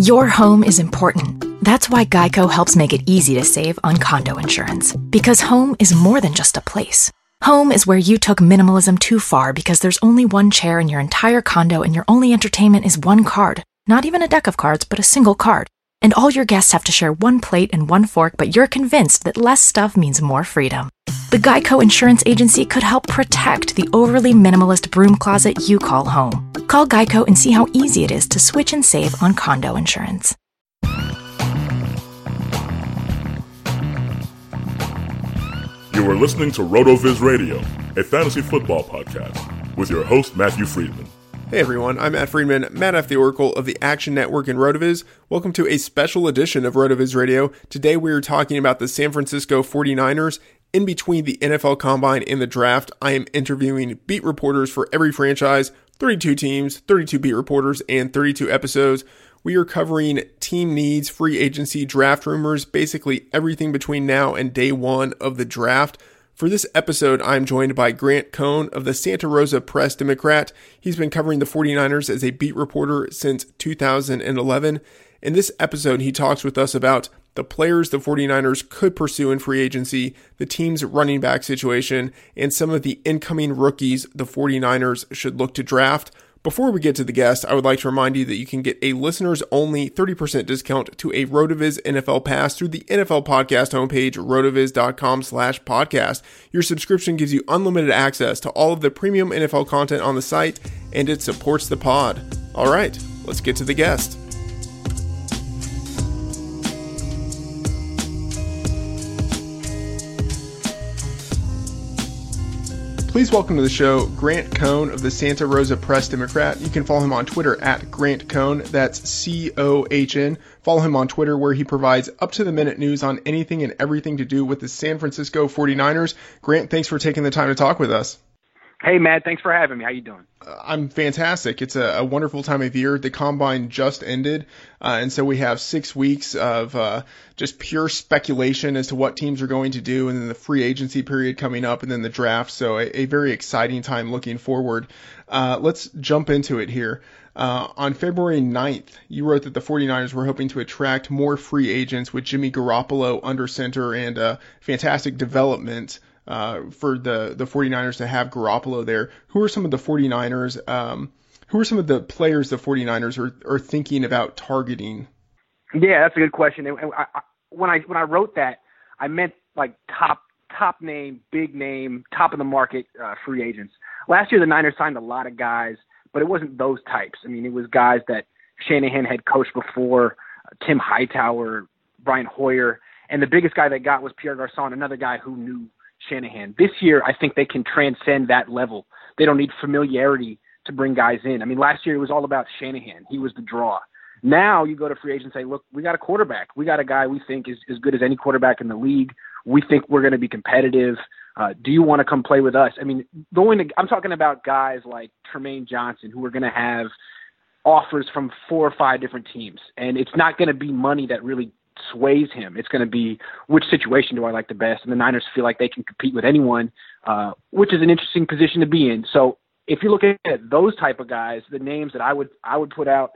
Your home is important. That's why Geico helps make it easy to save on condo insurance. Because home is more than just a place. Home is where you took minimalism too far because there's only one chair in your entire condo and your only entertainment is one card. Not even a deck of cards, but a single card. And all your guests have to share one plate and one fork, but you're convinced that less stuff means more freedom. The Geico Insurance Agency could help protect the overly minimalist broom closet you call home. Call Geico and see how easy it is to switch and save on condo insurance. You are listening to RotoViz Radio, a fantasy football podcast, with your host, Matthew Freedman. Hey everyone, I'm Matt Freedman, Matt F. the Oracle of the Action Network and RotoViz. Welcome to a special edition of RotoViz Radio. Today we are talking about the San Francisco 49ers. In between the NFL Combine and the draft, I am interviewing beat reporters for every franchise, 32 teams, 32 beat reporters, and 32 episodes. We are covering team needs, free agency, draft rumors, basically everything between now and day one of the draft. For this episode, I'm joined by Grant Cohn of the Santa Rosa Press Democrat. He's been covering the 49ers as a beat reporter since 2011. In this episode, he talks with us about the players the 49ers could pursue in free agency, the team's running back situation, and some of the incoming rookies the 49ers should look to draft. Before we get to the guest, I would like to remind you that you can get a listeners only 30% discount to a RotoViz NFL pass through the NFL podcast homepage, rotoviz.com slash podcast. Your subscription gives you unlimited access to all of the premium NFL content on the site, and it supports the pod. All right, let's get to the guest. Please welcome to the show Grant Cohn of the Santa Rosa Press Democrat. You can follow him on Twitter at Grant Cohn. That's C O H N. Follow him on Twitter where he provides up to the minute news on anything and everything to do with the San Francisco 49ers. Grant, thanks for taking the time to talk with us. Hey, Matt. Thanks for having me. How you doing? Uh, I'm fantastic. It's a, a, wonderful time of year. The combine just ended, uh, and so we have six weeks of uh, just pure speculation as to what teams are going to do, and then the free agency period coming up, and then the draft. So a, a very exciting time looking forward. Uh, let's jump into it here. Uh, on February 9th, you wrote that the 49ers were hoping to attract more free agents with Jimmy Garoppolo under center and a fantastic development uh, for the, the 49ers to have Garoppolo there. Who are some of the 49ers? Um, who are some of the players the 49ers are, are thinking about targeting? Yeah, that's a good question. I, I, when I when I wrote that, I meant like top top name, big name, top of the market uh, free agents. Last year, the Niners signed a lot of guys, but it wasn't those types. I mean, it was guys that Shanahan had coached before, uh, Tim Hightower, Brian Hoyer, and the biggest guy they got was Pierre Garcon, another guy who knew Shanahan. This year, I think they can transcend that level. They don't need familiarity to bring guys in. I mean, last year it was all about Shanahan. He was the draw. Now you go to free agents and say, look, we got a quarterback. We got a guy we think is as good as any quarterback in the league. We think we're going to be competitive. Uh, do you want to come play with us? I mean, going to, I'm talking about guys like Trumaine Johnson who are going to have offers from four or five different teams, and it's not going to be money that really sways him. It's going to be which situation do I like the best, and the Niners feel like they can compete with anyone, uh, which is an interesting position to be in. So if you're looking at those type of guys, the names that I would I would put out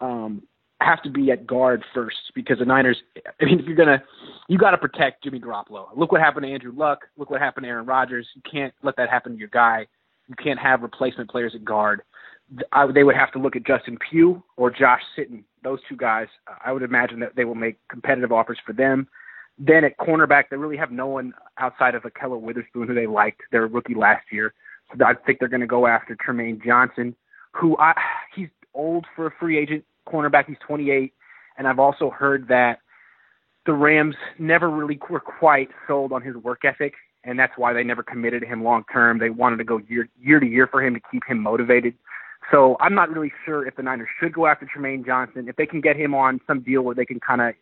um, have to be at guard first because the Niners. I mean, if you're gonna, you got to protect Jimmy Garoppolo. Look what happened to Andrew Luck. Look what happened to Aaron Rodgers. You can't let that happen to your guy. You can't have replacement players at guard. I, they would have to look at Justin Pugh or Josh Sitton. Those two guys, I would imagine that they will make competitive offers for them. Then at cornerback, they really have no one outside of Ahkello Witherspoon who they liked. They're a rookie last year, so I think they're going to go after Trumaine Johnson, who I he's old for a free agent cornerback. He's 28, and I've also heard that the Rams never really were quite sold on his work ethic, and that's why they never committed to him long term. They wanted to go year year to year for him to keep him motivated. So I'm not really sure if the Niners should go after Trumaine Johnson. If they can get him on some deal where they can kind of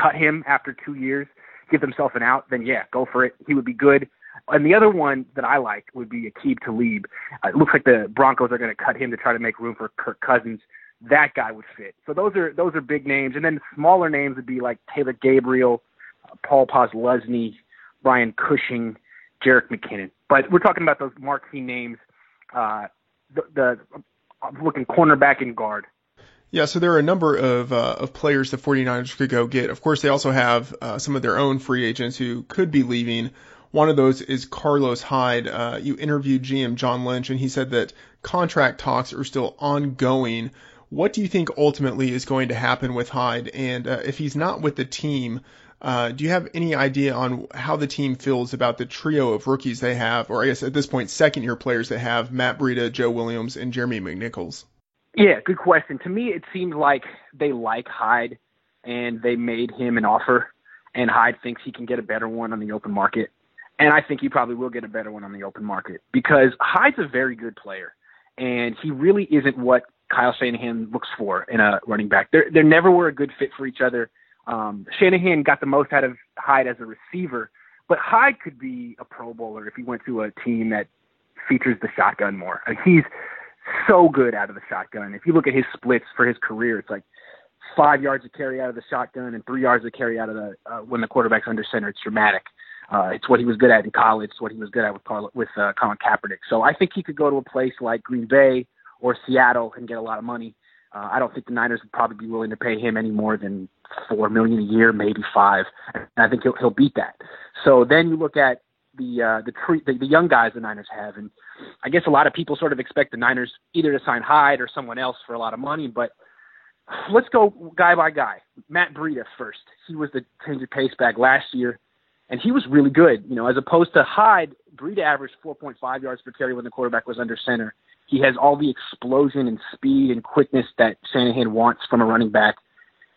cut him after two years, give themselves an out, then yeah, go for it. He would be good. And the other one that I like would be Aqib Talib. Uh, it looks like the Broncos are going to cut him to try to make room for Kirk Cousins. That guy would fit. So those are those are big names, and then smaller names would be like Taylor Gabriel, uh, Paul Posluszny, Brian Cushing, Jerick McKinnon. But we're talking about those marquee names. Uh, the, the I'm looking cornerback and guard. Yeah, so there are a number of uh, of players the 49ers could go get. Of course, they also have uh, some of their own free agents who could be leaving. One of those is Carlos Hyde. Uh, you interviewed GM John Lynch, and he said that contract talks are still ongoing. What do you think ultimately is going to happen with Hyde? And uh, if he's not with the team, uh, do you have any idea on how the team feels about the trio of rookies they have, or I guess at this point, second year players they have, Matt Breida, Joe Williams, and Jeremy McNichols? Yeah, good question. To me, it seems like they like Hyde and they made him an offer, and Hyde thinks he can get a better one on the open market. And I think he probably will get a better one on the open market because Hyde's a very good player, and he really isn't what Kyle Shanahan looks for in a running back. They're, they never were a good fit for each other um, Shanahan got the most out of Hyde as a receiver, but Hyde could be a Pro Bowler if he went to a team that features the shotgun more. Like he's so good out of the shotgun. If you look at his splits for his career, it's like five yards of carry out of the shotgun and three yards of carry out of the uh, when the quarterback's under center. It's dramatic. Uh, it's what he was good at in college. It's what he was good at with Carl, with uh, Colin Kaepernick. So I think he could go to a place like Green Bay or Seattle and get a lot of money. Uh, I don't think the Niners would probably be willing to pay him any more than four million a year, maybe five. And I think he'll he'll beat that. So then you look at the uh, the, tre- the the young guys the Niners have, and I guess a lot of people sort of expect the Niners either to sign Hyde or someone else for a lot of money. But let's go guy by guy. Matt Breida first. He was the change of pace back last year, and he was really good. You know, as opposed to Hyde, Breida averaged 4.5 yards per carry when the quarterback was under center. He has all the explosion and speed and quickness that Shanahan wants from a running back.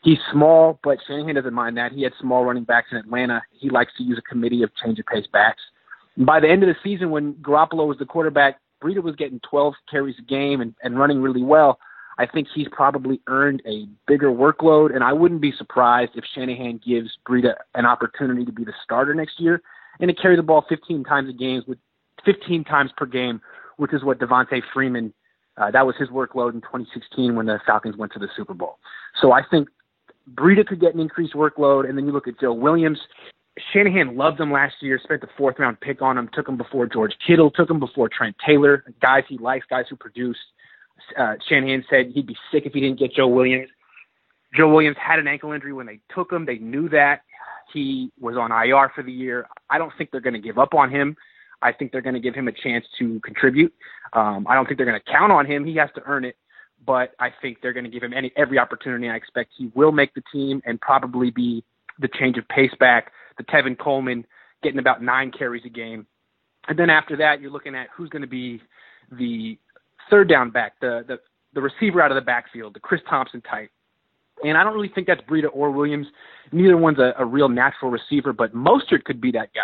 He's small, but Shanahan doesn't mind that. He had small running backs in Atlanta. He likes to use a committee of change of pace backs. And by the end of the season, when Garoppolo was the quarterback, Breida was getting 12 carries a game and, and running really well. I think he's probably earned a bigger workload, and I wouldn't be surprised if Shanahan gives Breida an opportunity to be the starter next year and to carry the ball 15 times a game with 15 times per game which is what Devonta Freeman uh, that was his workload in 2016 when the Falcons went to the Super Bowl. So I think Breida could get an increased workload, and then you look at Joe Williams. Shanahan loved him last year, spent the fourth round pick on him, took him before George Kittle, took him before Trent Taylor, guys he likes, guys who produced. Uh, Shanahan said he'd be sick if he didn't get Joe Williams. Joe Williams had an ankle injury when they took him. They knew that. He was on IR for the year. I don't think they're going to give up on him. I think they're going to give him a chance to contribute. Um, I don't think they're going to count on him. He has to earn it, but I think they're going to give him any every opportunity. I expect he will make the team and probably be the change of pace back, the Tevin Coleman getting about nine carries a game. And then after that, you're looking at who's going to be the third down back, the the the receiver out of the backfield, the Chris Thompson type. And I don't really think that's Breida or Williams. Neither one's a, a real natural receiver, but Mostert could be that guy.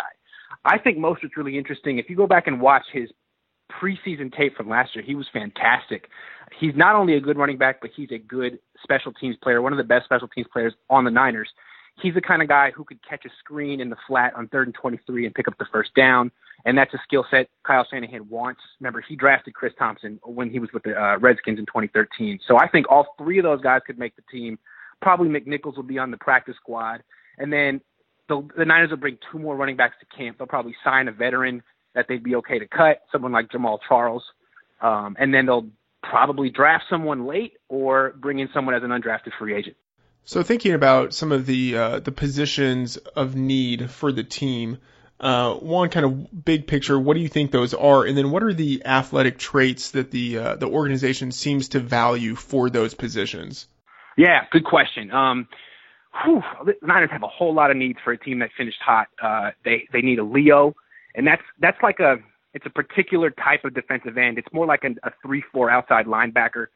I think Mostert's really interesting. If you go back and watch his preseason tape from last year, he was fantastic. He's not only a good running back, but he's a good special teams player, one of the best special teams players on the Niners. He's the kind of guy who could catch a screen in the flat on third and 23 and pick up the first down. And that's a skill set Kyle Shanahan wants. Remember, he drafted Chris Thompson when he was with the uh, Redskins in 2013. So I think all three of those guys could make the team. Probably McNichols will be on the practice squad. And then the, the Niners will bring two more running backs to camp. They'll probably sign a veteran that they'd be okay to cut, someone like Jamaal Charles. Um, and then they'll probably draft someone late or bring in someone as an undrafted free agent. So thinking about some of the uh, the positions of need for the team, uh, one kind of big picture, what do you think those are, and then what are the athletic traits that the uh, the organization seems to value for those positions? Yeah, good question. Um, whew, the Niners have a whole lot of needs for a team that finished hot. Uh, they they need a Leo, and that's that's like a it's a particular type of defensive end. It's more like a, a three four outside linebacker.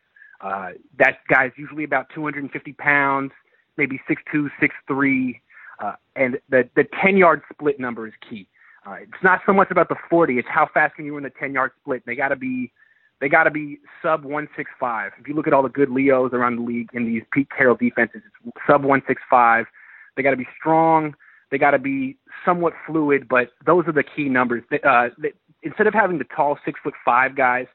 Uh, that guy's usually about 250 pounds, maybe six two, six three, uh, and the the 10 yard split number is key. Uh, it's not so much about the 40; it's how fast can you run the 10 yard split. They got to be they got to be sub 165. If you look at all the good Leos around the league in these Pete Carroll defenses, it's sub 165. They got to be strong. They got to be somewhat fluid, but those are the key numbers. Uh, instead of having the tall six foot five guys,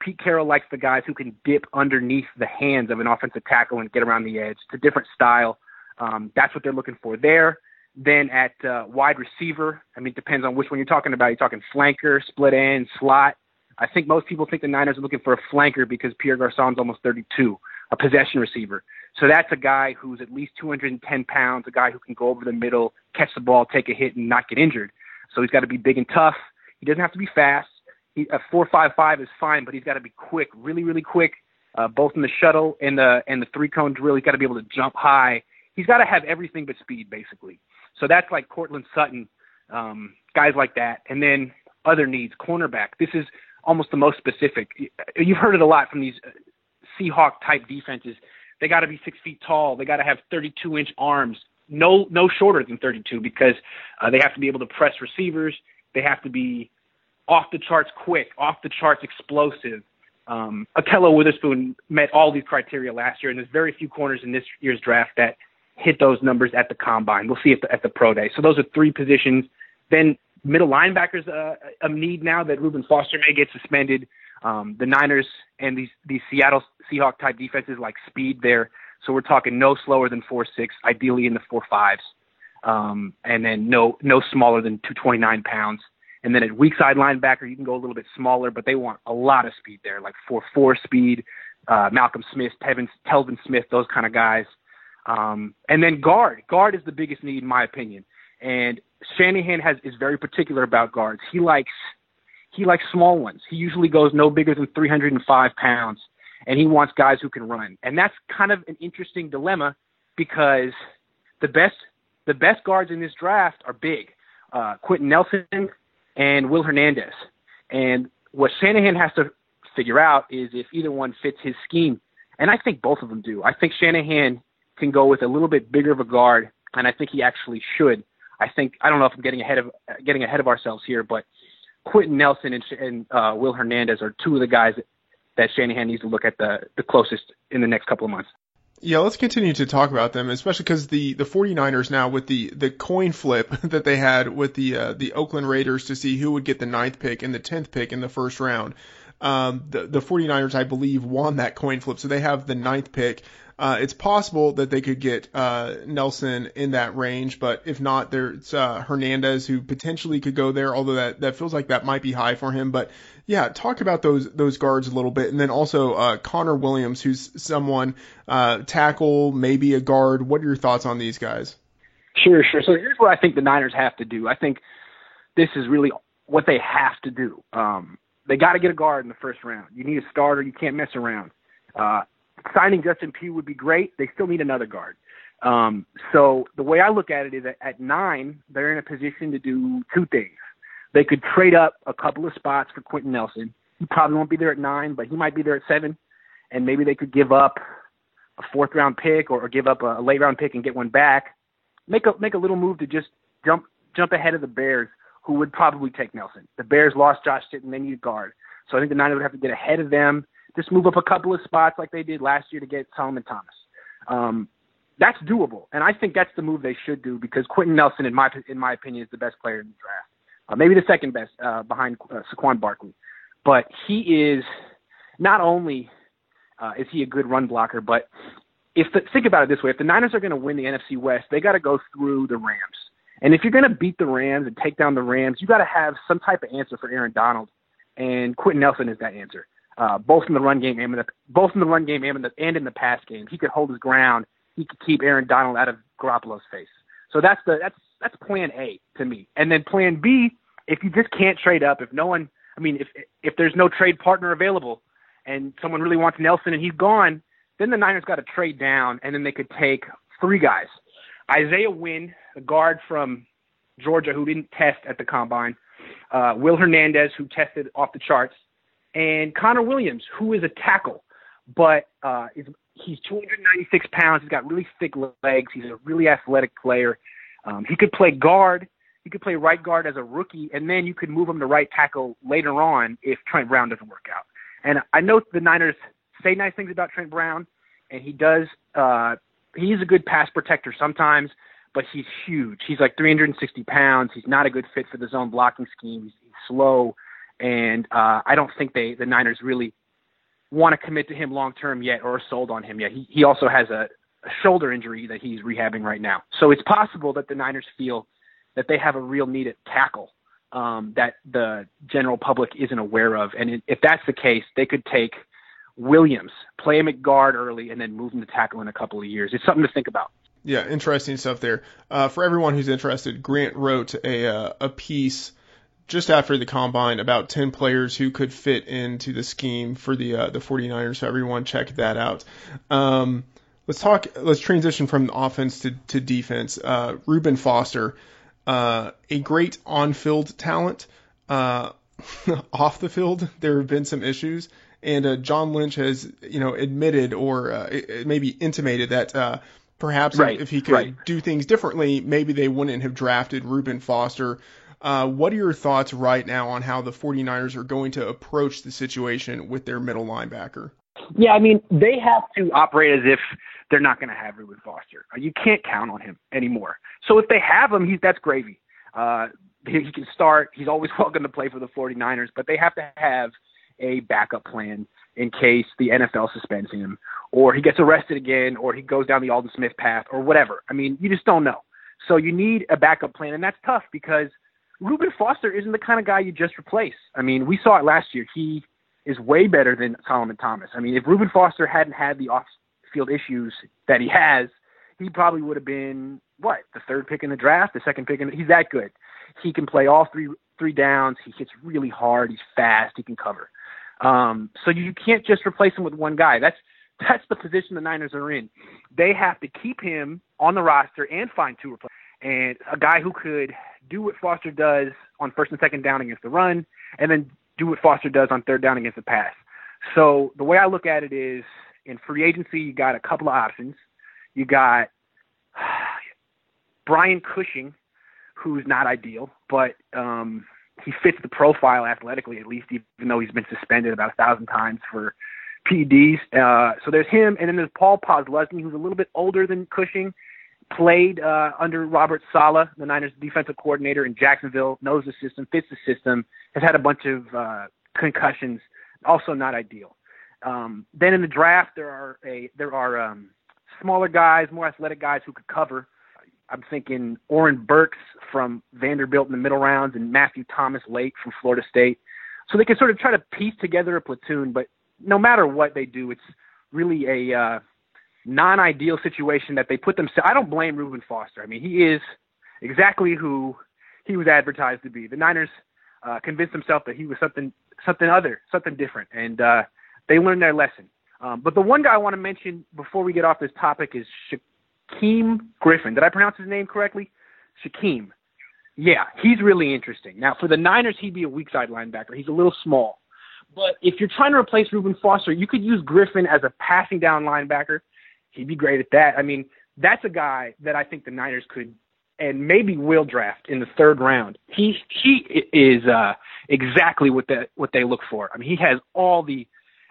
Pete Carroll likes the guys who can dip underneath the hands of an offensive tackle and get around the edge. It's a different style. Um, that's what they're looking for there. Then at uh, wide receiver, I mean, it depends on which one you're talking about. You're talking flanker, split end, slot. I think most people think the Niners are looking for a flanker because Pierre Garcon's almost 32, a possession receiver. So that's a guy who's at least 210 pounds, a guy who can go over the middle, catch the ball, take a hit, and not get injured. So he's got to be big and tough. He doesn't have to be fast. He, a four five five is fine, but he's got to be quick, really really quick, uh, both in the shuttle and the and the three cone drill. He's got to be able to jump high. He's got to have everything but speed, basically. So that's like Courtland Sutton, um, guys like that, and then other needs, cornerback. This is almost the most specific. You've heard it a lot from these uh, Seahawk type defenses. They got to be six feet tall. They got to have 32 inch arms. No, no shorter than 32 because uh, they have to be able to press receivers. They have to be off the charts quick, off the charts explosive. Um, Ahkello Witherspoon met all these criteria last year, and there's very few corners in this year's draft that hit those numbers at the combine. We'll see at the, at the pro day. So those are three positions. Then middle linebackers uh, a need now that Reuben Foster may get suspended. Um, the Niners and these these Seattle Seahawk type defenses like speed there, so we're talking no slower than four six, ideally in the four fives, um, and then no no smaller than 229 pounds. And then at weak side linebacker, you can go a little bit smaller, but they want a lot of speed there, like four four speed. Uh, Malcolm Smith, Tevin, Telvin Smith, those kind of guys. Um, and then guard. Guard is the biggest need, in my opinion. And Shanahan has is very particular about guards. He likes he likes small ones. He usually goes no bigger than 305 pounds, and he wants guys who can run. And that's kind of an interesting dilemma because the best the best guards in this draft are big. Uh, Quenton Nelson and Will Hernandez. And what Shanahan has to figure out is if either one fits his scheme. And I think both of them do. I think Shanahan can go with a little bit bigger of a guard, and I think he actually should. I think I don't know if I'm getting ahead of getting ahead of ourselves here, but Quenton Nelson and, and uh, Will Hernandez are two of the guys that, that Shanahan needs to look at the the closest in the next couple of months. Yeah, let's continue to talk about them, especially because the, the 49ers now with the, the coin flip that they had with the uh, the Oakland Raiders to see who would get the ninth pick and the tenth pick in the first round. Um, the, the 49ers, I believe, won that coin flip, so they have the ninth pick. Uh, it's possible that they could get uh, Nelson in that range, but if not, there's uh, Hernandez who potentially could go there. Although that that feels like that might be high for him. But yeah, talk about those those guards a little bit, and then also uh, Connor Williams, who's someone uh, tackle, maybe a guard. What are your thoughts on these guys? Sure, sure. So here's what I think the Niners have to do. I think this is really what they have to do. Um, they got to get a guard in the first round. You need a starter. You can't mess around. Uh, signing Justin Pugh would be great. They still need another guard. Um, so the way I look at it is that at nine, they're in a position to do two things. They could trade up a couple of spots for Quenton Nelson. He probably won't be there at nine, but he might be there at seven. And maybe they could give up a fourth round pick or, or give up a, a late round pick and get one back. Make a make a little move to just jump jump ahead of the Bears who would probably take Nelson. The Bears lost Josh Sitton, they need a guard. So I think the Niners would have to get ahead of them, just move up a couple of spots like they did last year to get Solomon Thomas. Um, that's doable, and I think that's the move they should do because Quenton Nelson, in my in my opinion, is the best player in the draft, uh, maybe the second best uh, behind uh, Saquon Barkley. But he is not only uh, is he a good run blocker, but if the, think about it this way: if the Niners are going to win the NFC West, they got to go through the Rams. And if you're going to beat the Rams and take down the Rams, you got to have some type of answer for Aaron Donald, and Quenton Nelson is that answer. Uh, both in the run game and in the both in the run game and in the and in the pass game, he could hold his ground. He could keep Aaron Donald out of Garoppolo's face. So that's the that's that's Plan A to me. And then Plan B, if you just can't trade up, if no one, I mean, if if there's no trade partner available, and someone really wants Nelson and he's gone, then the Niners got to trade down, and then they could take three guys: Isaiah Wynn, the guard from Georgia who didn't test at the combine, uh, Will Hernandez who tested off the charts, and Connor Williams who is a tackle, but uh, is he's 296 pounds. He's got really thick legs. He's a really athletic player. Um, he could play guard. He could play right guard as a rookie, and then you could move him to right tackle later on if Trent Brown doesn't work out. And I know the Niners say nice things about Trent Brown, and he does. Uh, he's a good pass protector sometimes, but he's huge. He's like 360 pounds. He's not a good fit for the zone blocking scheme. He's, he's slow, and uh, I don't think they the Niners really want to commit to him long term yet or sold on him yet. He he also has a, a shoulder injury that he's rehabbing right now. So it's possible that the Niners feel that they have a real need at tackle um, that the general public isn't aware of. And if that's the case, they could take Williams, play him at guard early, and then move him to tackle in a couple of years. It's something to think about. Yeah, interesting stuff there. Uh, for everyone who's interested, Grant wrote a uh, a piece just after the combine about 10 players who could fit into the scheme for the uh, the 49ers. So everyone check that out. Um, let's talk. Let's transition from offense to to defense. Uh, Reuben Foster, uh, a great on-field talent. Uh, off the field, there have been some issues. And uh, John Lynch has, you know, admitted or uh, maybe intimated that uh, perhaps right, if he could right. do things differently, maybe they wouldn't have drafted Reuben Foster. Uh, what are your thoughts right now on how the 49ers are going to approach the situation with their middle linebacker? Yeah, I mean, they have to operate as if they're not going to have Reuben Foster. Uh, you can't count on him anymore. So if they have him, he's that's gravy. Uh, he, he can start. He's always welcome to play for the 49ers, but they have to have – a backup plan in case the NFL suspends him or he gets arrested again or he goes down the Aldon Smith path or whatever. I mean, you just don't know. So you need a backup plan, and that's tough because Reuben Foster isn't the kind of guy you just replace. I mean, we saw it last year. He is way better than Solomon Thomas. I mean, if Reuben Foster hadn't had the off-field issues that he has, he probably would have been what the third pick in the draft, the second pick in. The, he's that good. He can play all three three downs. He hits really hard. He's fast. He can cover. Um, so you can't just replace him with one guy. That's that's the position the Niners are in. They have to keep him on the roster and find two replacements. And a guy who could do what Foster does on first and second down against the run, and then do what Foster does on third down against the pass. So the way I look at it is, in free agency, you got a couple of options. You got Brian Cushing, who's not ideal, but um, he fits the profile athletically at least, even though he's been suspended about a thousand times for PEDs. Uh, so there's him, and then there's Paul Posluszny, who's a little bit older than Cushing, played uh, under Robert Saleh, the Niners defensive coordinator in Jacksonville, knows the system, fits the system, has had a bunch of uh, concussions, also not ideal. Um, then in the draft, there are a there are um, smaller guys, more athletic guys who could cover. I'm thinking Oren Burks from Vanderbilt in the middle rounds and Matthew Thomas late from Florida State. So they can sort of try to piece together a platoon, but no matter what they do, it's really a uh, non-ideal situation that they put themselves. I don't blame Reuben Foster. I mean, he is exactly who he was advertised to be. The Niners uh, convinced themselves that he was something something other, something different, and uh, they learned their lesson. Um, but the one guy I want to mention before we get off this topic is Sha- Shaquem Griffin. Did I pronounce his name correctly? Shaquem. Yeah, he's really interesting. Now, for the Niners, he'd be a weak side linebacker. He's a little small. But if you're trying to replace Reuben Foster, you could use Griffin as a passing down linebacker. He'd be great at that. I mean, that's a guy that I think the Niners could and maybe will draft in the third round. He he is uh, exactly what that what they look for. I mean, he has all the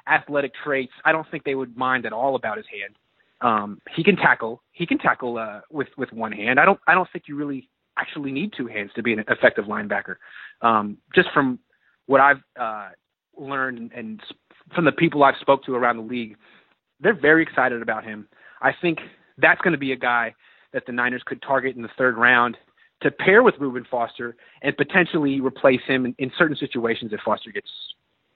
athletic traits. I don't think they would mind at all about his hand. Um, he can tackle. He can tackle uh, with with one hand. I don't I don't think you really actually need two hands to be an effective linebacker. Um, just from what I've uh, learned and from the people I've spoke to around the league, they're very excited about him. I think that's going to be a guy that the Niners could target in the third round to pair with Reuben Foster and potentially replace him in, in certain situations if Foster gets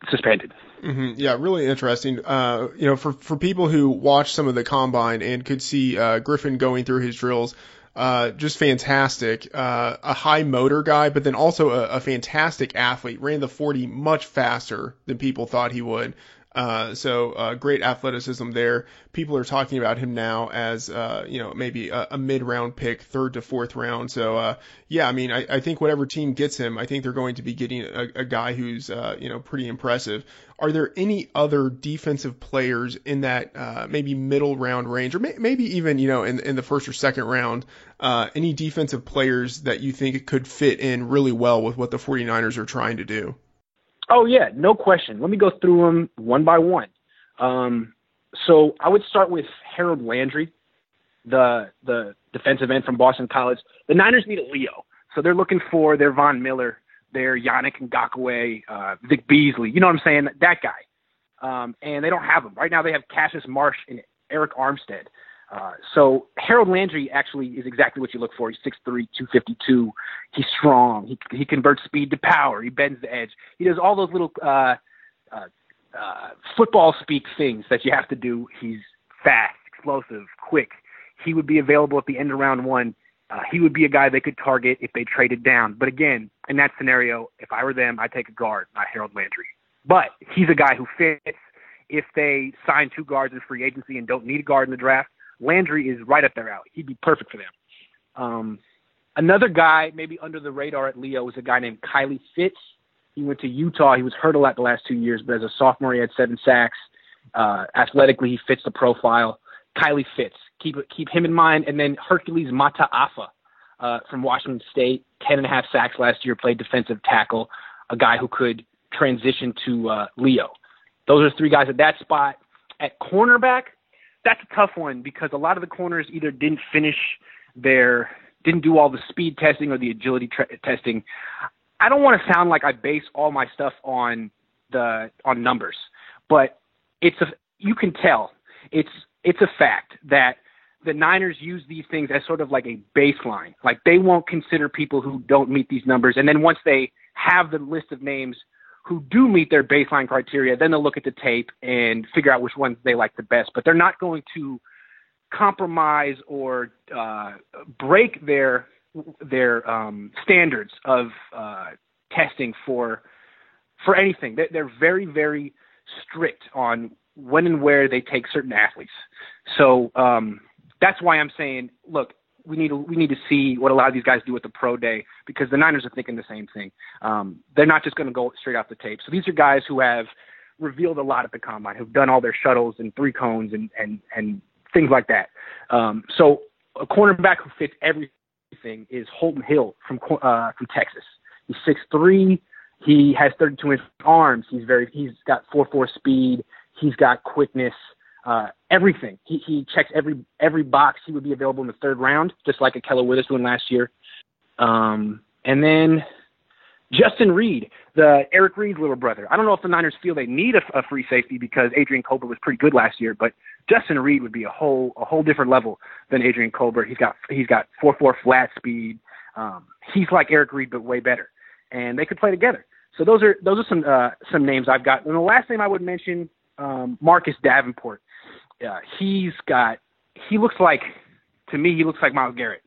suspended. Mm-hmm. Yeah, really interesting. Uh, you know, for for people who watch some of the combine and could see uh, Griffin going through his drills, uh, just fantastic. Uh, a high motor guy, but then also a, a, fantastic athlete. Ran the 40 much faster than people thought he would. Uh, so uh, great athleticism there. People are talking about him now as uh, you know maybe a, a mid-round pick, third to fourth round. So uh, yeah, I mean I, I, think whatever team gets him, I think they're going to be getting a, a guy who's uh, you know pretty impressive. Are there any other defensive players in that uh, maybe middle round range, or may, maybe even you know in in the first or second round, any defensive players that you think could fit in really well with what the 49ers are trying to do? Oh yeah, no question. Let me go through them one by one. Um, so I would start with Harold Landry, the the defensive end from Boston College. The Niners need a Leo, so they're looking for their Von Miller, their Yannick Ngakoue, uh, Vic Beasley. You know what I'm saying? That guy. Um, and they don't have him right now. They have Cassius Marsh and Arik Armstead. Uh, so Harold Landry actually is exactly what you look for. He's 6'3", 252. He's strong. He he converts speed to power. He bends the edge. He does all those little uh, uh, uh, football speak things that you have to do. He's fast, explosive, quick. He would be available at the end of round one. Uh, he would be a guy they could target if they traded down. But again, in that scenario, if I were them, I'd take a guard, not Harold Landry. But he's a guy who fits. If they sign two guards in free agency and don't need a guard in the draft, Landry is right up their alley. He'd be perfect for them. Um, another guy, maybe under the radar at Leo, is a guy named Kylie Fitts. He went to Utah. He was hurt a lot the last two years, but as a sophomore, he had seven sacks. Uh, athletically, he fits the profile. Kylie Fitts. Keep keep him in mind. And then Hercules Mata'afa uh, from Washington State, ten and a half sacks last year, played defensive tackle, a guy who could transition to uh, Leo. Those are three guys at that spot. At cornerback, that's a tough one because a lot of the corners either didn't finish their didn't do all the speed testing or the agility tra- testing. I don't want to sound like I base all my stuff on the on numbers, but it's a you can tell it's it's a fact that the Niners use these things as sort of like a baseline. Like they won't consider people who don't meet these numbers, and then once they have the list of names who do meet their baseline criteria, then they'll look at the tape and figure out which ones they like the best. But they're not going to compromise or uh, break their their um, standards of uh, testing for for anything. They're very very strict on when and where they take certain athletes. So um, that's why I'm saying, look, we need to we need to see what a lot of these guys do at the pro day because the Niners are thinking the same thing. Um, they're not just going to go straight off the tape. So these are guys who have revealed a lot at the combine, who've done all their shuttles and three cones and and and things like that. Um, so a cornerback who fits everything is Holton Hill from uh, from Texas. He's six three. He has 32 inch arms. He's very he's got four four speed. He's got quickness uh, everything. He, he checks every every box. He would be available in the third round, just like Ahkello Witherspoon last year. Um, and then Justin Reid, the Eric Reid's little brother. I don't know if the Niners feel they need a, a free safety because Adrian Colbert was pretty good last year, but Justin Reid would be a whole a whole different level than Adrian Colbert. He's got he's got four four flat speed. Um, he's like Eric Reid but way better, and they could play together. So those are those are some uh, some names I've got. And the last name I would mention, um, Marcus Davenport uh, he's got he looks like to me he looks like Myles Garrett.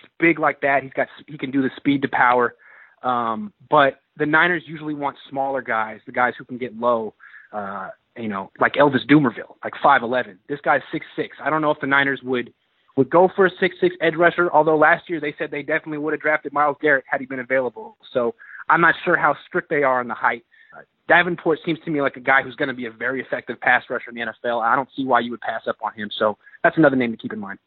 He's big like that. He's got he can do the speed to power. Um, but the Niners usually want smaller guys, the guys who can get low. Uh, you know, like Elvis Dumervil, like five eleven. This guy's six six. I don't know if the Niners would would go for a six six edge rusher. Although last year they said they definitely would have drafted Myles Garrett had he been available. So I'm not sure how strict they are on the height. Davenport seems to me like a guy who's going to be a very effective pass rusher in the NFL. I don't see why you would pass up on him. So that's another name to keep in mind.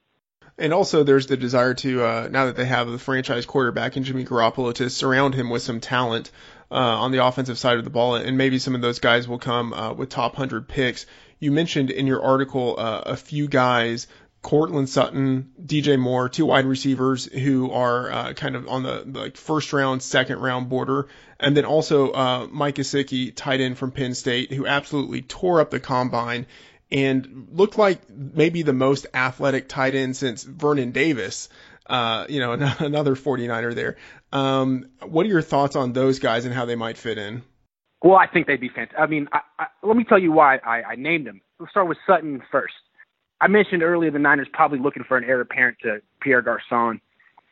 And also, there's the desire to uh, now that they have the franchise quarterback in Jimmy Garoppolo to surround him with some talent uh, on the offensive side of the ball, and maybe some of those guys will come uh, with top hundred picks. You mentioned in your article uh, a few guys Courtland Sutton, DJ Moore, two wide receivers who are uh, kind of on the, like first round, second round border, and then also uh, Mike Gesicki, tight end from Penn State, who absolutely tore up the combine and looked like maybe the most athletic tight end since Vernon Davis. Uh, you know, another 49er there. Um, what are your thoughts on those guys and how they might fit in? Well, I think they'd be fantastic. I mean, I, I, let me tell you why I, I named them. Let's start with Sutton first. I mentioned earlier the Niners probably looking for an heir apparent to Pierre Garcon,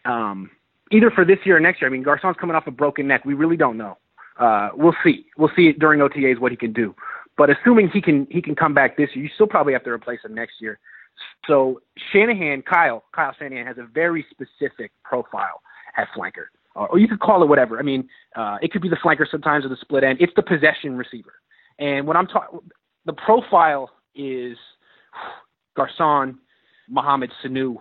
um, either for this year or next year. I mean, Garcon's coming off a broken neck. We really don't know. Uh, we'll see. We'll see during OTAs what he can do. But assuming he can he can come back this year, you still probably have to replace him next year. So Shanahan, Kyle, Kyle Shanahan has a very specific profile at flanker, or you could call it whatever. I mean, uh, it could be the flanker sometimes or the split end. It's the possession receiver. And when I'm talking, the profile is Garcon, Mohamed Sanu,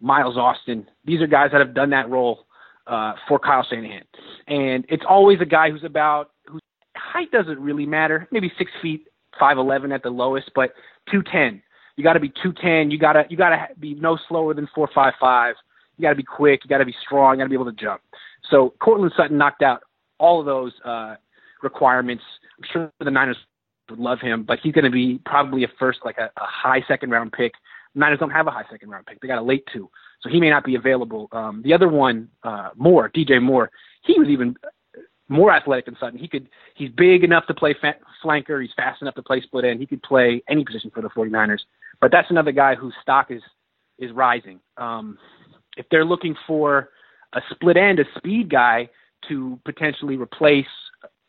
Miles Austin. These are guys that have done that role uh, for Kyle Shanahan, and it's always a guy who's about whose height doesn't really matter. Maybe six feet, five eleven at the lowest, but two ten. You got to be two ten. You gotta you gotta be no slower than four five five. You got to be quick. You got to be strong. You got to be able to jump. So Courtland Sutton knocked out all of those uh, requirements. I'm sure the Niners would love him, but he's going to be probably a first, like a, a high second round pick. Niners don't have a high second round pick; they got a late two, so he may not be available. Um, the other one, uh, Moore, DJ Moore, he was even more athletic than Sutton. He could, he's big enough to play fa- flanker. He's fast enough to play split end. He could play any position for the 49ers. But that's another guy whose stock is is rising. Um, if they're looking for a split end, a speed guy to potentially replace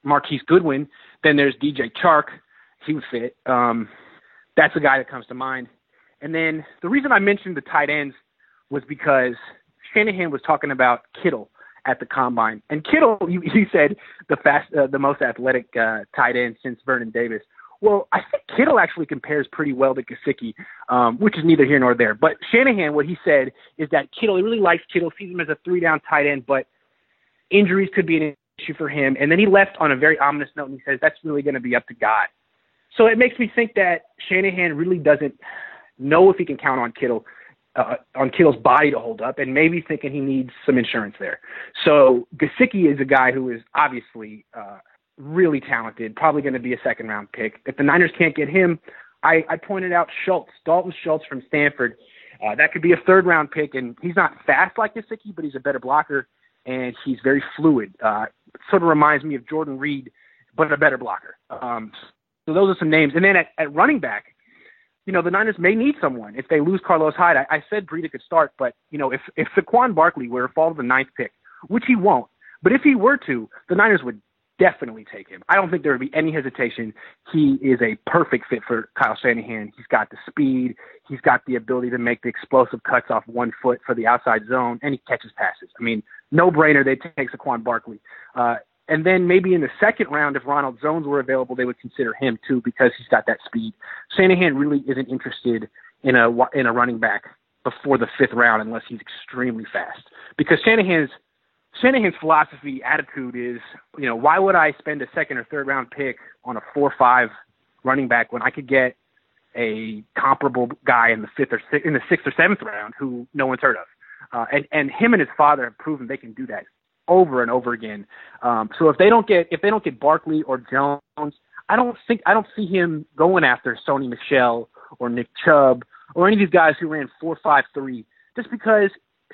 Marquise Goodwin, then there's DJ Chark, he would fit. Um, that's a guy that comes to mind. And then the reason I mentioned the tight ends was because Shanahan was talking about Kittle at the combine, and Kittle, you, you said the fast, uh, the most athletic uh, tight end since Vernon Davis. Well, I think Kittle actually compares pretty well to Gesicki, um, which is neither here nor there. But Shanahan, what he said is that Kittle, he really likes Kittle, sees him as a three-down tight end, but injuries could be an issue for him. And then he left on a very ominous note, and he says that's really going to be up to God. So it makes me think that Shanahan really doesn't know if he can count on Kittle, uh, on Kittle's body to hold up, and maybe thinking he needs some insurance there. So Gesicki is a guy who is obviously uh, really talented, probably going to be a second round pick. If the Niners can't get him, I, I pointed out Schultz, Dalton Schultz from Stanford. Uh, that could be a third round pick, and he's not fast like Gesicki, but he's a better blocker, and he's very fluid. Uh, sort of reminds me of Jordan Reed, but a better blocker. Um, so those are some names. And then at, at running back, you know, the Niners may need someone if they lose Carlos Hyde. I, I said Breida could start, but you know, if if Saquon Barkley were to fall to the ninth pick, which he won't, but if he were to, the Niners would definitely take him. I don't think there would be any hesitation. He is a perfect fit for Kyle Shanahan. He's got the speed, he's got the ability to make the explosive cuts off one foot for the outside zone, and he catches passes. I mean, no brainer. They take Saquon Barkley. Uh, and then maybe in the second round, if Ronald Jones were available, they would consider him too because he's got that speed. Shanahan really isn't interested in a in a running back before the fifth round unless he's extremely fast. Because Shanahan's Shanahan's philosophy attitude is, you know, why would I spend a second or third round pick on a four five running back when I could get a comparable guy in the fifth or in the sixth or seventh round who no one's heard of. Uh, and and him and his father have proven they can do that over and over again. Um, so if they don't get if they don't get Barkley or Jones, I don't think I don't see him going after Sony Michel or Nick Chubb or any of these guys who ran four five three, just because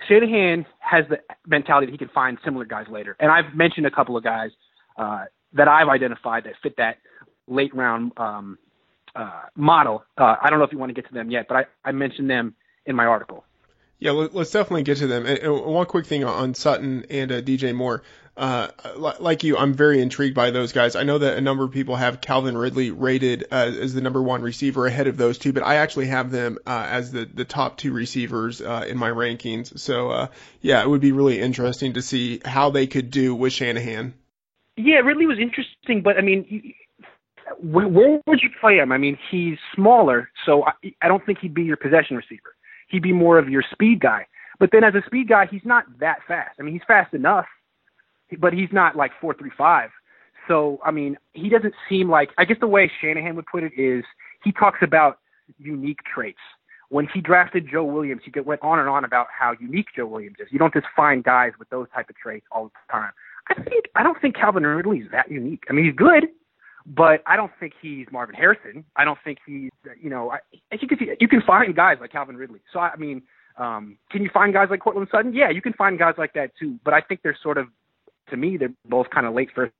Shanahan has the mentality that he can find similar guys later. And I've mentioned a couple of guys uh, that I've identified that fit that late round um, uh, model. Uh, I don't know if you want to get to them yet, but I, I mentioned them in my article. Yeah, let's definitely get to them. And one quick thing on Sutton and uh, DJ Moore. Uh, like you, I'm very intrigued by those guys. I know that a number of people have Calvin Ridley rated uh, as the number one receiver ahead of those two, but I actually have them uh, as the, the top two receivers uh, in my rankings. So, uh, yeah, it would be really interesting to see how they could do with Shanahan. Yeah, Ridley was interesting, but I mean, where, where would you play him? I mean, he's smaller, so I, I don't think he'd be your possession receiver he'd be more of your speed guy. But then as a speed guy, he's not that fast. I mean, he's fast enough, but he's not like four three five. So I mean, he doesn't seem like. I guess the way Shanahan would put it is he talks about unique traits. When he drafted Joe Williams, he went on and on about how unique Joe Williams is. You don't just find guys with those type of traits all the time. I think I don't think Calvin Ridley is that unique. I mean, he's good, but I don't think he's Marvin Harrison. I don't think he's you know I, you can you can find guys like Calvin Ridley. So I mean, um, can you find guys like Courtland Sutton? Yeah, you can find guys like that too. But I think they're sort of to me they're both kind of late first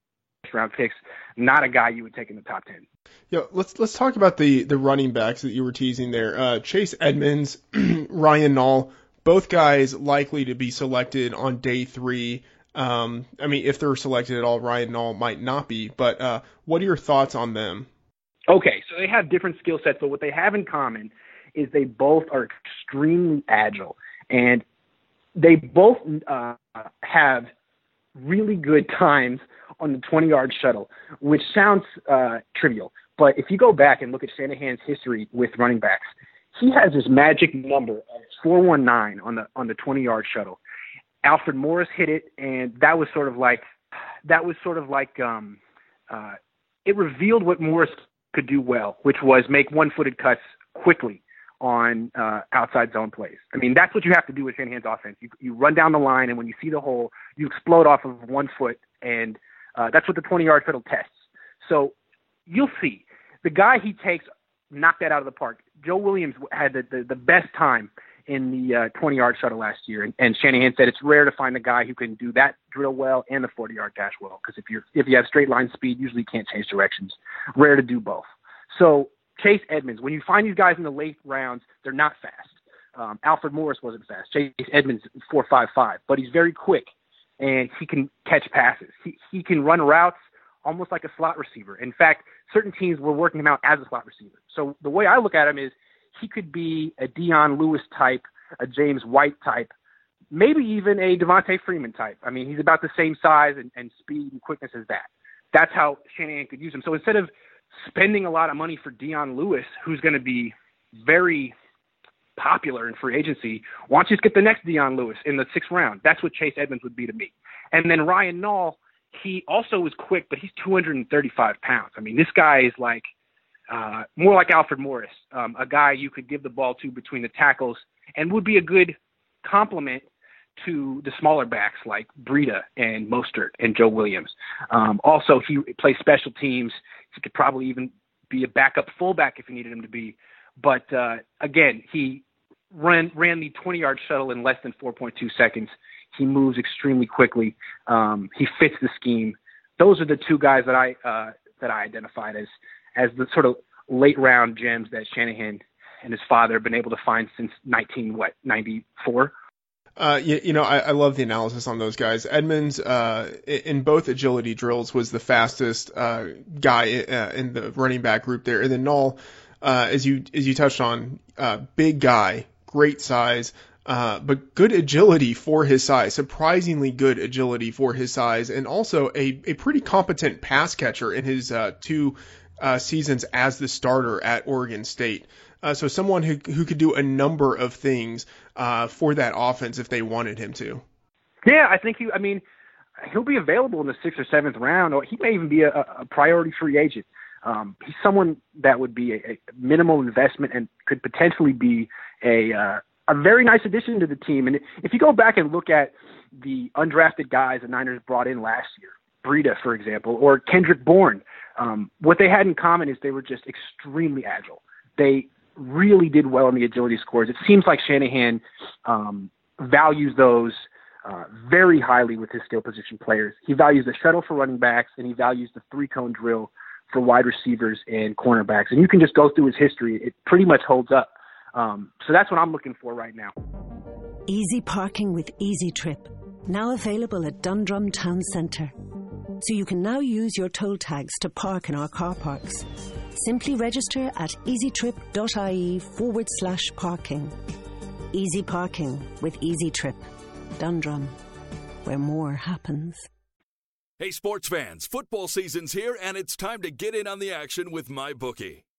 round picks, not a guy you would take in the top ten. Yeah, let's let's talk about the the running backs that you were teasing there. Uh, Chase Edmonds, Ryan Nall, both guys likely to be selected on day three. Um, I mean, if they're selected at all, Ryan Nall might not be. But uh, what are your thoughts on them? Okay, so they have different skill sets, but what they have in common is they both are extremely agile, and they both uh, have really good times on the 20 yard shuttle, which sounds uh, trivial. But if you go back and look at Shanahan's history with running backs, he has this magic number of 419 on the on the 20 yard shuttle. Alfred Morris hit it, and that was sort of like that was sort of like um, uh, it revealed what Morris could do well, which was make one footed cuts quickly on uh, outside zone plays. I mean, that's what you have to do with Shanahan's offense. You, you run down the line, and when you see the hole, you explode off of one foot, and uh, that's what the 20 yard shuttle tests. So you'll see. The guy he takes knocked that out of the park. Joe Williams had the, the, the best time in the uh, 20 yard shuttle last year, and, and Shanahan said it's rare to find a guy who can do that drill well and the 40 yard dash well. Because if you're if you have straight line speed, usually you can't change directions. Rare to do both. So Chase Edmonds, when you find these guys in the late rounds, they're not fast. Um, Alfred Morris wasn't fast. Chase Edmonds four five five, but he's very quick and he can catch passes. He he can run routes almost like a slot receiver. In fact, certain teams were working him out as a slot receiver. So the way I look at him is he could be a Dion Lewis type, a James White type, maybe even a Devonta Freeman type. I mean, he's about the same size and, and speed and quickness as that. That's how Shanahan could use him. So instead of spending a lot of money for Dion Lewis, who's going to be very popular in free agency, why don't you just get the next Dion Lewis in the sixth round? That's what Chase Edmonds would be to me. And then Ryan Nall, he also is quick, but he's 235 pounds. I mean, this guy is like uh, more like Alfred Morris, um, a guy you could give the ball to between the tackles and would be a good complement to the smaller backs like Breida and Mostert and Joe Williams. Um, also, he plays special teams. He could probably even be a backup fullback if you needed him to be. But uh, again, he ran ran the 20 yard shuttle in less than 4.2 seconds. He moves extremely quickly. Um, he fits the scheme. Those are the two guys that I uh, that I identified as as the sort of late round gems that Shanahan and his father have been able to find since 19 what 94. Uh, you, you, know, I, I, love the analysis on those guys. Edmonds, uh, in both agility drills, was the fastest uh, guy uh, in the running back group there, and then Nall, uh, as you as you touched on, uh, big guy, great size, but good agility for his size, surprisingly good agility for his size, and also a, a pretty competent pass catcher in his two seasons as the starter at Oregon State. Uh, so someone who who could do a number of things uh, for that offense if they wanted him to. Yeah, I think he. I mean, he'll be available in the sixth or seventh round, or he may even be a, a priority free agent. Um, he's someone that would be a, a minimal investment and could potentially be a uh, a very nice addition to the team. And if you go back and look at the undrafted guys the Niners brought in last year, Breida, for example, or Kendrick Bourne, um, what they had in common is they were just extremely agile. They really did well in the agility scores. It seems like Shanahan um, values those uh, very highly with his skill position players. He values the shuttle for running backs, and he values the three cone drill for wide receivers and cornerbacks. And you can just go through his history; it pretty much holds up. Um, so that's what I'm looking for right now. Easy parking with Easy Trip, now available at Dundrum Town Centre. So you can now use your toll tags to park in our car parks. Simply register at easytrip.ie forward slash parking. Easy parking with Easy Trip. Dundrum, where more happens. Hey, sports fans, football season's here, and it's time to get in on the action with MyBookie.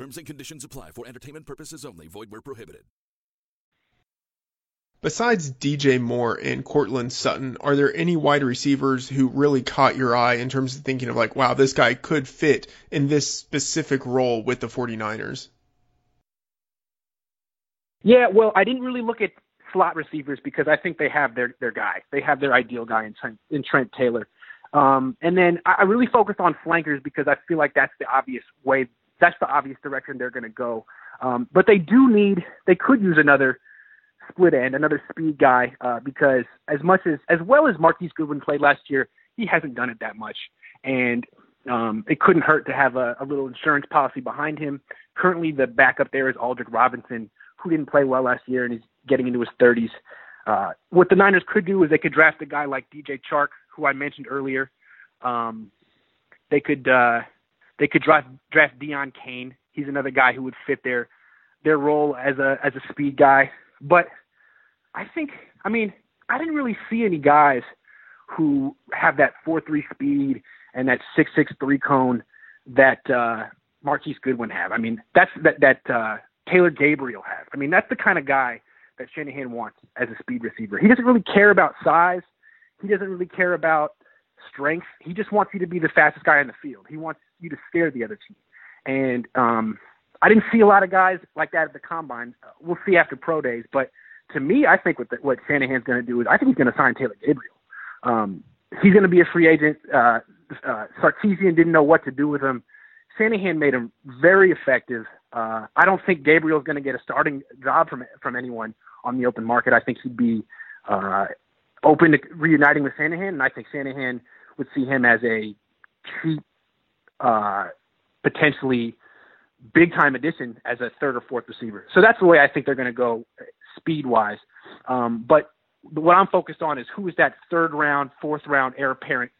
Terms and conditions apply for entertainment purposes only. Void where prohibited. Besides DJ Moore and Courtland Sutton, are there any wide receivers who really caught your eye in terms of thinking of like, wow, this guy could fit in this specific role with the 49ers? Yeah, well, I didn't really look at slot receivers because I think they have their their guy. They have their ideal guy in Trent, in Trent Taylor. Um, and then I really focused on flankers because I feel like that's the obvious way that's the obvious direction they're going to go. Um, but they do need, they could use another split end, another speed guy, uh, because as much as, as well as Marquise Goodwin played last year, he hasn't done it that much. And um, it couldn't hurt to have a, a little insurance policy behind him. Currently, the backup there is Aldrick Robinson, who didn't play well last year and he's getting into his 30s. Uh, what the Niners could do is they could draft a guy like DJ Chark, who I mentioned earlier. Um, they could uh, they could draft draft Deon Cain. He's another guy who would fit their their role as a as a speed guy. But I think I mean I didn't really see any guys who have that four three speed and that six six three cone that uh Marquise Goodwin have. I mean that's that that uh Taylor Gabriel have. I mean that's the kind of guy that Shanahan wants as a speed receiver. He doesn't really care about size. He doesn't really care about strength. He just wants you to be the fastest guy in the field. He wants you to scare the other team. And um, I didn't see a lot of guys like that at the combine. We'll see after pro days, but to me, I think what the, what Shanahan's going to do is I think he's going to sign Taylor Gabriel. Um, he's going to be a free agent. Uh, uh, Sarkisian didn't know what to do with him. Shanahan made him very effective. Uh, I don't think Gabriel's going to get a starting job from from anyone on the open market. I think he'd be uh, open to reuniting with Shanahan, and I think Shanahan would see him as a cheap uh, potentially big time addition as a third or fourth receiver. So that's the way I think they're going to go speed wise. Um, but what I'm focused on is who is that third round, fourth round heir apparent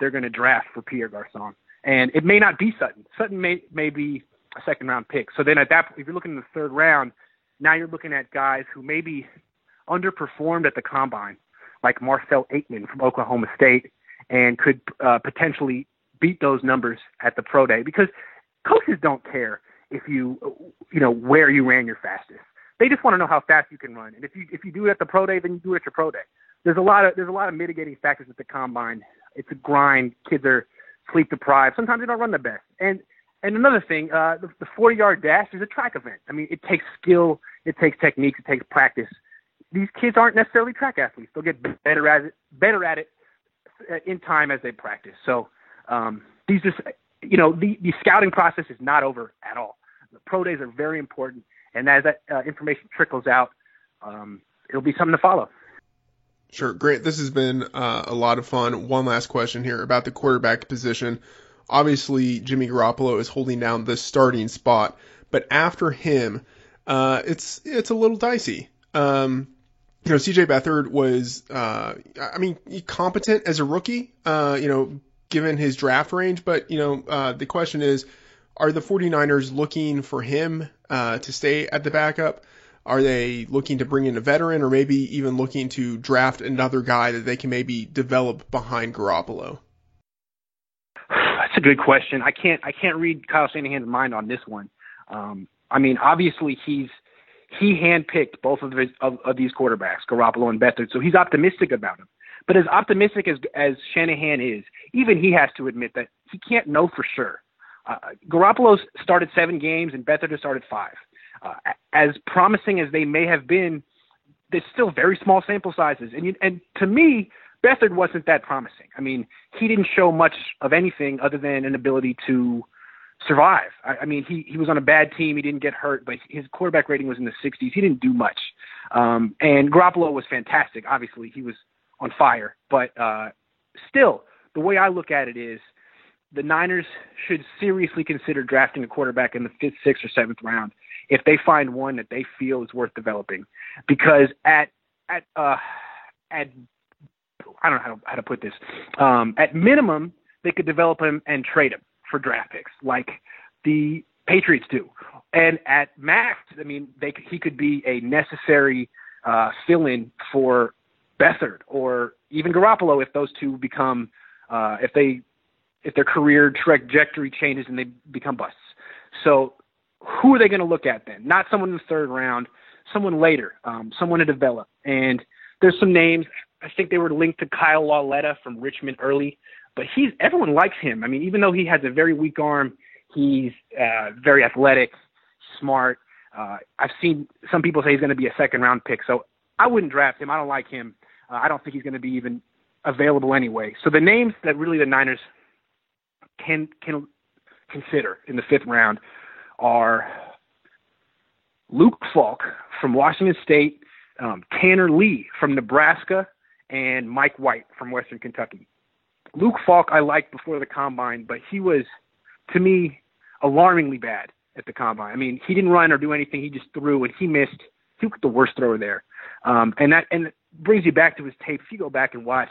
they're going to draft for Pierre Garcon. And it may not be Sutton. Sutton may may be a second round pick. So then at that if you're looking in the third round, now you're looking at guys who maybe underperformed at the combine, like Marcel Ateman from Oklahoma State, and could uh, potentially beat those numbers at the pro day because coaches don't care if you you know where you ran your fastest. They just want to know how fast you can run. And if you if you do it at the pro day, then you do it at your pro day. There's a lot of there's a lot of mitigating factors at the combine. It's a grind. Kids are sleep deprived. Sometimes they don't run the best. And and another thing, uh, the, the 40 yard dash is a track event. I mean, it takes skill, it takes techniques, it takes practice. These kids aren't necessarily track athletes. They'll get better at it, better at it uh, in time as they practice. So um, these just, you know, the, the scouting process is not over at all. The pro days are very important, and as that uh, information trickles out, um, it'll be something to follow. Sure, great. This has been uh, a lot of fun. One last question here about the quarterback position. Obviously, Jimmy Garoppolo is holding down the starting spot, but after him, uh, it's it's a little dicey. Um, you know, CJ Beathard was, uh, I mean, competent as a rookie. Uh, you know, given his draft range. But, you know, uh, the question is, are the 49ers looking for him uh, to stay at the backup? Are they looking to bring in a veteran or maybe even looking to draft another guy that they can maybe develop behind Garoppolo? That's a good question. I can't I can't read Kyle Shanahan's mind on this one. Um, I mean, obviously he's he handpicked both of, his, of, of these quarterbacks, Garoppolo and Beathard, so he's optimistic about him. But as optimistic as as Shanahan is, even he has to admit that he can't know for sure. Uh, Garoppolo started seven games and Beathard has started five. Uh, as promising as they may have been, there's still very small sample sizes. And you, and to me, Beathard wasn't that promising. I mean, he didn't show much of anything other than an ability to survive. I, I mean, he he was on a bad team. He didn't get hurt, but his quarterback rating was in the 60s. He didn't do much. Um, and Garoppolo was fantastic. Obviously, he was on fire. But uh, still, the way I look at it is the Niners should seriously consider drafting a quarterback in the fifth, sixth, or seventh round if they find one that they feel is worth developing. Because at at uh, at I don't know how to, how to put this. Um, at minimum, they could develop him and trade him for draft picks, like the Patriots do. And at max, I mean, they he could be a necessary uh, fill-in for Beathard or even Garoppolo if those two become uh, if they if their career trajectory changes and they become busts. So who are they going to look at then? Not someone in the third round, someone later, um, someone to develop. And there's some names. I think they were linked to Kyle Lauletta from Richmond early, but he's everyone likes him. I mean, even though he has a very weak arm, he's uh, very athletic, smart. Uh, I've seen some people say he's going to be a second round pick, so I wouldn't draft him. I don't like him. Uh, I don't think he's going to be even available anyway. So the names that really the Niners can can consider in the fifth round are Luke Falk from Washington State, um, Tanner Lee from Nebraska, and Mike White from Western Kentucky. Luke Falk I liked before the combine, but he was, to me, alarmingly bad at the combine. I mean, he didn't run or do anything. He just threw, and he missed. He was the worst thrower there. Um, and that and brings you back to his tape. If you go back and watch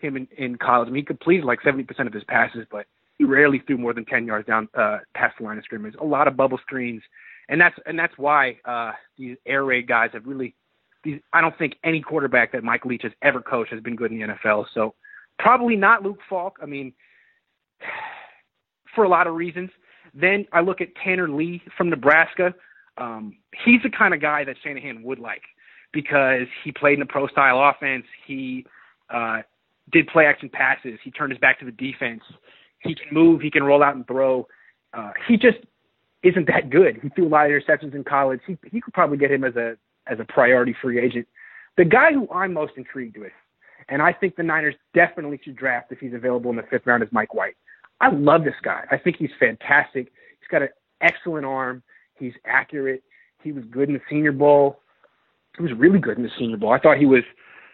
him in, in college, I mean, he completed like 70% of his passes, but he rarely threw more than 10 yards down uh, past the line of scrimmage. A lot of bubble screens, and that's and that's why uh, these air raid guys have really. These, I don't think any quarterback that Mike Leach has ever coached has been good in the NFL. So probably not Luke Falk. I mean, for a lot of reasons. Then I look at Tanner Lee from Nebraska. Um, he's the kind of guy that Shanahan would like because he played in a pro style offense. He uh, did play action passes. He turned his back to the defense. He can move. He can roll out and throw. Uh, he just isn't that good. He threw a lot of interceptions in college. He he could probably get him as a as a priority free agent. The guy who I'm most intrigued with, and I think the Niners definitely should draft if he's available in the fifth round, is Mike White. I love this guy. I think he's fantastic. He's got an excellent arm. He's accurate. He was good in the Senior Bowl. He was really good in the Senior Bowl. I thought he was.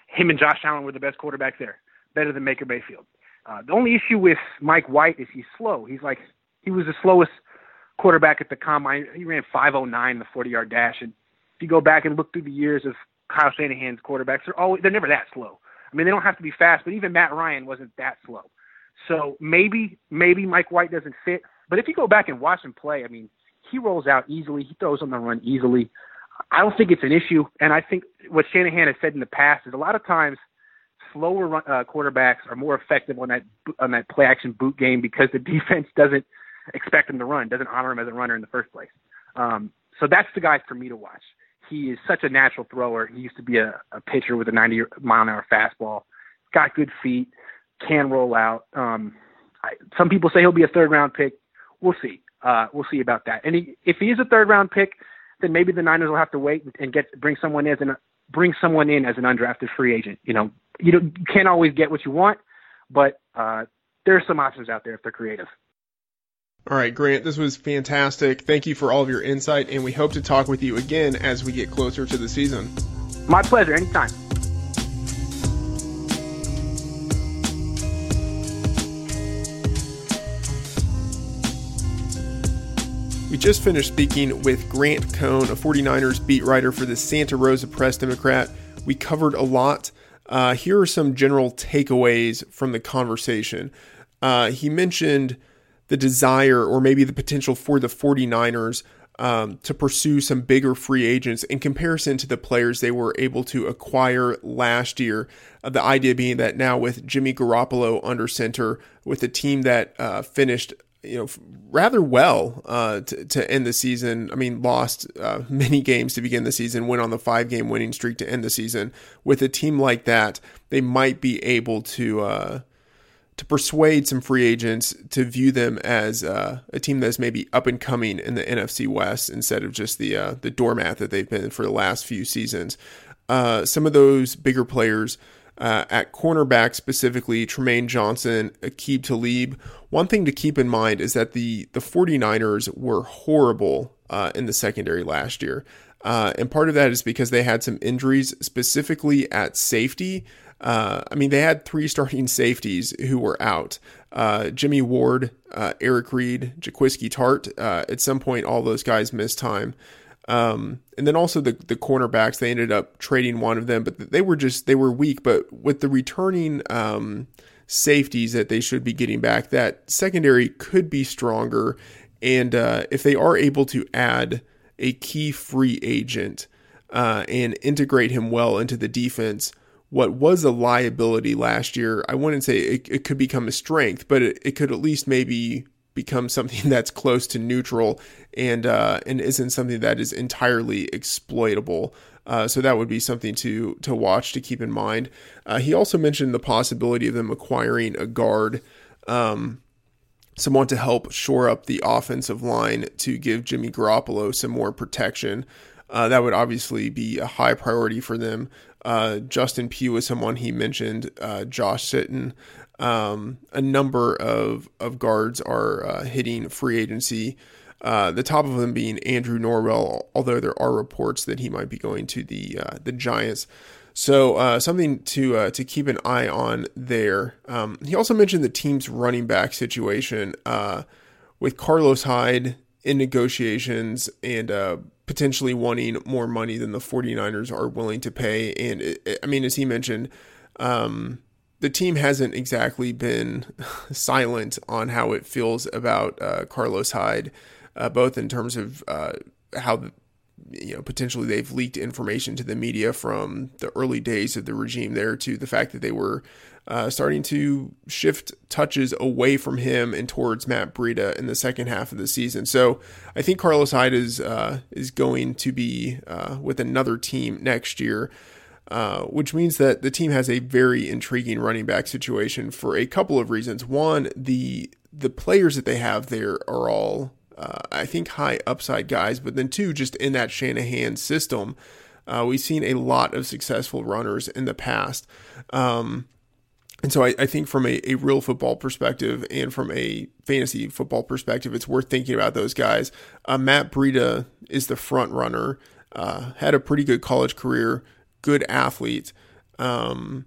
Him and Josh Allen were the best quarterbacks there, better than Baker Mayfield. Uh, the only issue with Mike White is he's slow. He's like he was the slowest quarterback at the combine. He ran 5.09 the 40 yard dash, and if you go back and look through the years of Kyle Shanahan's quarterbacks, they're always they're never that slow. I mean, they don't have to be fast, but even Matt Ryan wasn't that slow. So maybe maybe Mike White doesn't fit. But if you go back and watch him play, I mean, he rolls out easily. He throws on the run easily. I don't think it's an issue. And I think what Shanahan has said in the past is a lot of times slower uh, quarterbacks are more effective on that on that play action boot game because the defense doesn't expect him to run, doesn't honor him as a runner in the first place. Um, so that's the guy for me to watch. He is such a natural thrower. He used to be a, a pitcher with a 90 mile an hour fastball. Got good feet, can roll out. Um, I, some people say he'll be a third round pick. We'll see. Uh, we'll see about that. And he, if he is a third round pick, then maybe the Niners will have to wait and get bring someone in as an bring someone in as an undrafted free agent. You know, you, don't, you can't always get what you want, but uh, there are some options out there if they're creative. All right, Grant, this was fantastic. Thank you for all of your insight, and we hope to talk with you again as we get closer to the season. My pleasure. Anytime. We just finished speaking with Grant Cohn, a 49ers beat writer for the Santa Rosa Press Democrat. We covered a lot. Uh, here are some general takeaways from the conversation. Uh, he mentioned the desire or maybe the potential for the 49ers um, to pursue some bigger free agents in comparison to the players they were able to acquire last year. Uh, the idea being that now with Jimmy Garoppolo under center, with a team that uh, finished you know, rather well uh, to, to end the season. I mean, lost uh, many games to begin the season, went on the five game winning streak to end the season. With a team like that, they might be able to uh, to persuade some free agents to view them as uh, a team that's maybe up and coming in the NFC West instead of just the uh, the doormat that they've been for the last few seasons. Uh, some of those bigger players Uh, at cornerback specifically, Trumaine Johnson, Aqib Talib. One thing to keep in mind is that the, the 49ers were horrible uh, in the secondary last year. Uh, and part of that is because they had some injuries, specifically at safety. Uh, I mean, they had three starting safeties who were out uh, Jimmy Ward, uh, Eric Reid, Jaquiski Tartt. Uh, at some point, all those guys missed time. Um, and then also the the cornerbacks, they ended up trading one of them, but they were just they were weak. But with the returning um, safeties that they should be getting back, that secondary could be stronger. And uh, if they are able to add a key free agent uh, and integrate him well into the defense, what was a liability last year, I wouldn't say it, it could become a strength, but it, it could at least maybe become something that's close to neutral and uh, and isn't something that is entirely exploitable. Uh, so that would be something to to watch to keep in mind. Uh, he also mentioned the possibility of them acquiring a guard, um, someone to help shore up the offensive line to give Jimmy Garoppolo some more protection. Uh, that would obviously be a high priority for them. Uh, Justin Pugh is someone he mentioned. Uh, Josh Sitton. Um, a number of, of guards are uh, hitting free agency. Uh, the top of them being Andrew Norwell, although there are reports that he might be going to the uh, the Giants. So uh, something to uh, to keep an eye on there. Um, he also mentioned the team's running back situation uh, with Carlos Hyde in negotiations and potentially wanting more money than the 49ers are willing to pay. And it, I mean, as he mentioned, um, the team hasn't exactly been silent on how it feels about uh, Carlos Hyde, uh, both in terms of uh, how the, you know potentially they've leaked information to the media from the early days of the regime there to the fact that they were uh, starting to shift touches away from him and towards Matt Breida in the second half of the season. So I think Carlos Hyde is uh, is going to be uh, with another team next year. Uh, which means that the team has a very intriguing running back situation for a couple of reasons. One, the the players that they have there are all, uh, I think, high upside guys. But then two, just in that Shanahan system, uh, we've seen a lot of successful runners in the past. Um, and so I, I, think from a, a real football perspective and from a fantasy football perspective, it's worth thinking about those guys. Uh, Matt Breida is the front runner, uh, had a pretty good college career, good athlete. Um,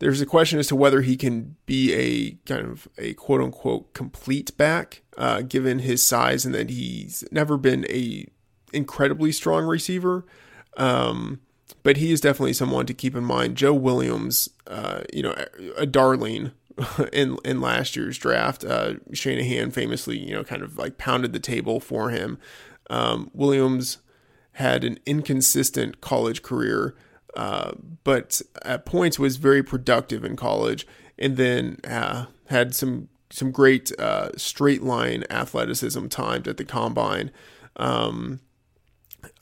there's a question as to whether he can be a kind of a quote unquote complete back, uh, given his size and that he's never been a incredibly strong receiver. Um, but he is definitely someone to keep in mind. Joe Williams, uh, you know, a darling in in last year's draft. Uh, Shanahan famously, you know, kind of like pounded the table for him. Um, Williams had an inconsistent college career, uh, but at points was very productive in college, and then uh, had some some great uh, straight line athleticism timed at the combine. Um,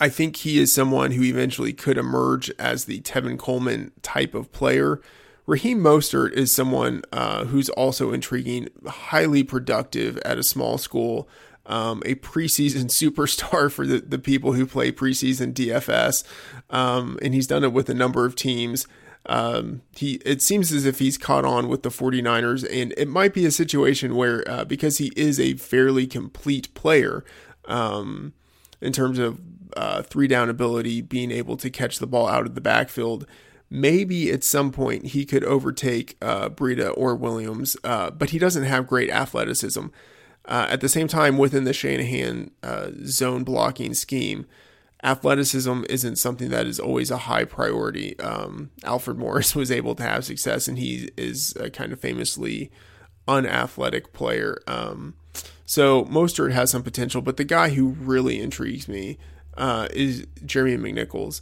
I think he is someone who eventually could emerge as the Tevin Coleman type of player. Raheem Mostert is someone uh, who's also intriguing, highly productive at a small school, um, a preseason superstar for the, the people who play preseason DFS. Um, and he's done it with a number of teams. Um, he it seems as if he's caught on with the 49ers, and it might be a situation where uh, because he is a fairly complete player um, in terms of uh, three down ability, being able to catch the ball out of the backfield. Maybe at some point he could overtake uh, Breida or Williams, uh, but he doesn't have great athleticism. Uh, at the same time, within the Shanahan uh, zone blocking scheme, athleticism isn't something that is always a high priority. Um, Alfred Morris was able to have success, and he is a kind of famously unathletic player. Um, so Mostert has some potential, but the guy who really intrigues me uh, is Jeremy McNichols.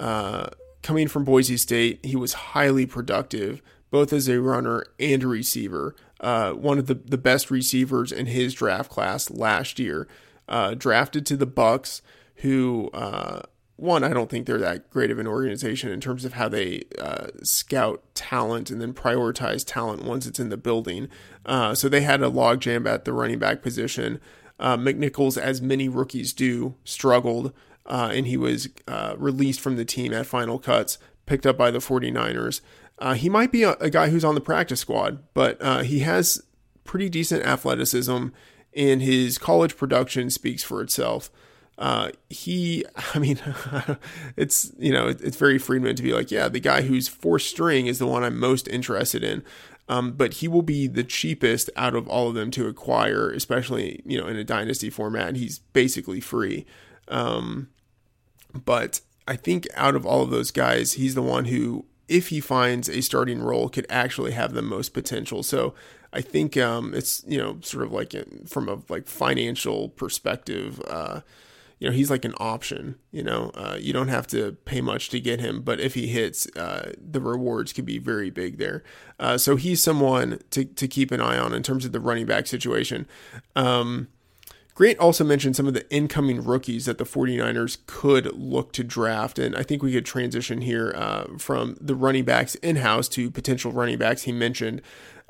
Uh, coming from Boise State, he was highly productive, both as a runner and a receiver uh, one of the, the best receivers in his draft class last year. Uh, drafted to the Bucs, who uh, one I don't think they're that great of an organization in terms of how they uh, scout talent and then prioritize talent once it's in the building. Uh, so they had a logjam at the running back position. Uh, McNichols, as many rookies do, struggled, and he was released from the team at final cuts picked up by the 49ers. Uh, he might be a, a, guy who's on the practice squad, but uh, he has pretty decent athleticism, and his college production speaks for itself. Uh, he, I mean, it's you know, it's very Freedman to be like, yeah, the guy who's fourth string is the one I'm most interested in. Um, but he will be the cheapest out of all of them to acquire, especially you know in a dynasty format. He's basically free. Um, but I think out of all of those guys, he's the one who, if he finds a starting role, could actually have the most potential. So I think um, it's you know sort of like from a like financial perspective. Uh, you know he's like an option you know uh, you don't have to pay much to get him but if he hits uh, the rewards could be very big there uh, so he's someone to, to keep an eye on in terms of the running back situation um, Grant also mentioned some of the incoming rookies that the 49ers could look to draft. And I think we could transition here uh, from the running backs in house to potential running backs he mentioned